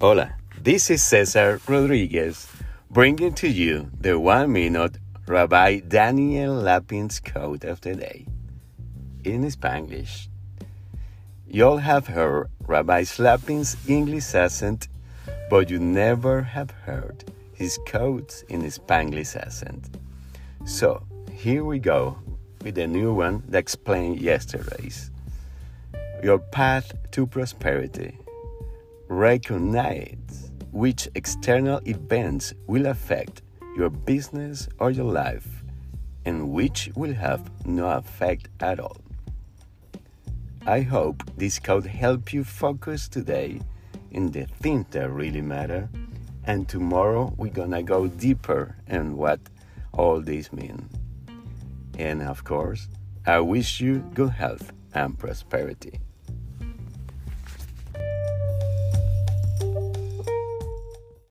Hola, this is Cesar Rodriguez bringing to you the one minute Rabbi Daniel Lapin's quote of the day in Spanglish. You all have heard Rabbi Lapin's English accent, but you never have heard his quotes in Spanglish accent. So here we go with a new one that explained yesterday's. Your path to prosperity Recognize which external events will affect your business or your life and which will have no effect at all. I hope this code help you focus today in the things that really matter and tomorrow we're gonna go deeper in what all this means. And of course, I wish you good health and prosperity.